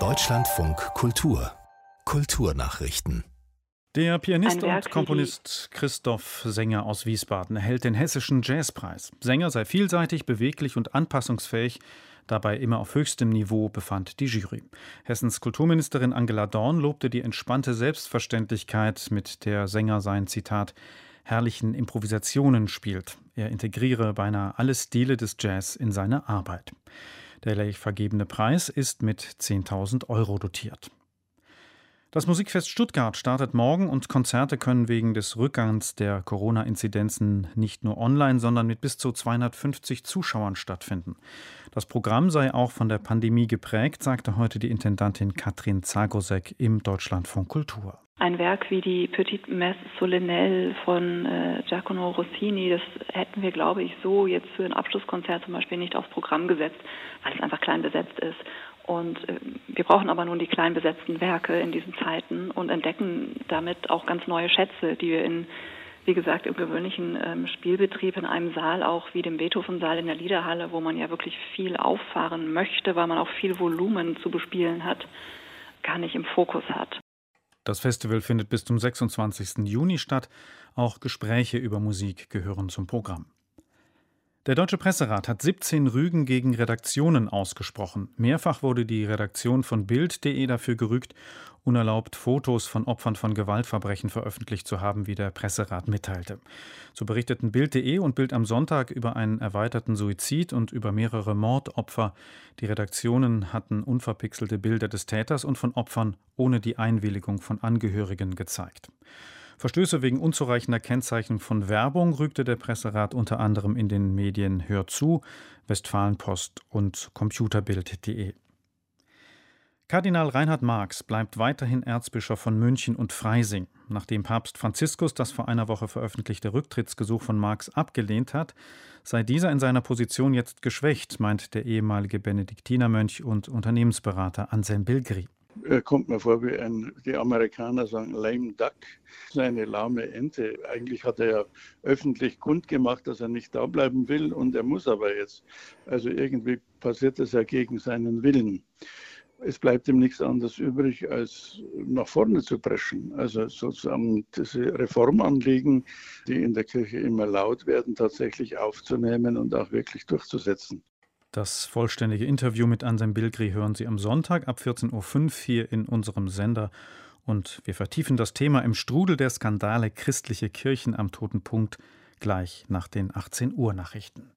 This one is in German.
Deutschlandfunk Kultur Kulturnachrichten der Pianist und Komponist Christoph Sänger aus Wiesbaden erhält den Hessischen Jazzpreis. Sänger sei vielseitig, beweglich und anpassungsfähig, dabei immer auf höchstem Niveau, befand die Jury. Hessens Kulturministerin Angela Dorn lobte die entspannte Selbstverständlichkeit, mit der Sänger sein Zitat herrlichen Improvisationen spielt. Er integriere beinahe alle Stile des Jazz in seine Arbeit. Der vergebene Preis ist mit 10.000 Euro dotiert. Das Musikfest Stuttgart startet morgen und Konzerte können wegen des Rückgangs der Corona-Inzidenzen nicht nur online, sondern mit bis zu 250 Zuschauern stattfinden. Das Programm sei auch von der Pandemie geprägt, sagte heute die Intendantin Katrin Zagosek im Deutschlandfunk Kultur. Ein Werk wie die Petite Messe Solennelle von äh, Giacomo Rossini, das hätten wir, glaube ich, so jetzt für ein Abschlusskonzert zum Beispiel nicht aufs Programm gesetzt, weil es einfach klein besetzt ist. Und äh, wir brauchen aber nun die klein besetzten Werke in diesen Zeiten und entdecken damit auch ganz neue Schätze, die wir in, wie gesagt, im gewöhnlichen ähm, Spielbetrieb in einem Saal, auch wie dem Beethoven-Saal in der Liederhalle, wo man ja wirklich viel auffahren möchte, weil man auch viel Volumen zu bespielen hat, gar nicht im Fokus hat. Das Festival findet bis zum 26. Juni statt. Auch Gespräche über Musik gehören zum Programm. Der Deutsche Presserat hat 17 Rügen gegen Redaktionen ausgesprochen. Mehrfach wurde die Redaktion von Bild.de dafür gerügt, unerlaubt Fotos von Opfern von Gewaltverbrechen veröffentlicht zu haben, wie der Presserat mitteilte. So berichteten Bild.de und Bild am Sonntag über einen erweiterten Suizid und über mehrere Mordopfer. Die Redaktionen hatten unverpixelte Bilder des Täters und von Opfern ohne die Einwilligung von Angehörigen gezeigt. Verstöße wegen unzureichender Kennzeichnung von Werbung rügte der Presserat unter anderem in den Medien Hör zu, Westfalenpost und Computerbild.de. Kardinal Reinhard Marx bleibt weiterhin Erzbischof von München und Freising. Nachdem Papst Franziskus das vor einer Woche veröffentlichte Rücktrittsgesuch von Marx abgelehnt hat, sei dieser in seiner Position jetzt geschwächt, meint der ehemalige Benediktinermönch und Unternehmensberater Anselm Bilgri. Er kommt mir vor wie ein, die Amerikaner sagen, lame duck, eine lahme Ente. Eigentlich hat er ja öffentlich kundgemacht, dass er nicht da bleiben will und er muss aber jetzt. Also irgendwie passiert das ja gegen seinen Willen. Es bleibt ihm nichts anderes übrig, als nach vorne zu preschen. Also sozusagen diese Reformanliegen, die in der Kirche immer laut werden, tatsächlich aufzunehmen und auch wirklich durchzusetzen. Das vollständige Interview mit Anselm Bilgri hören Sie am Sonntag ab 14.05 Uhr hier in unserem Sender. Und wir vertiefen das Thema im Strudel der Skandale christliche Kirchen am Toten Punkt gleich nach den 18 Uhr Nachrichten.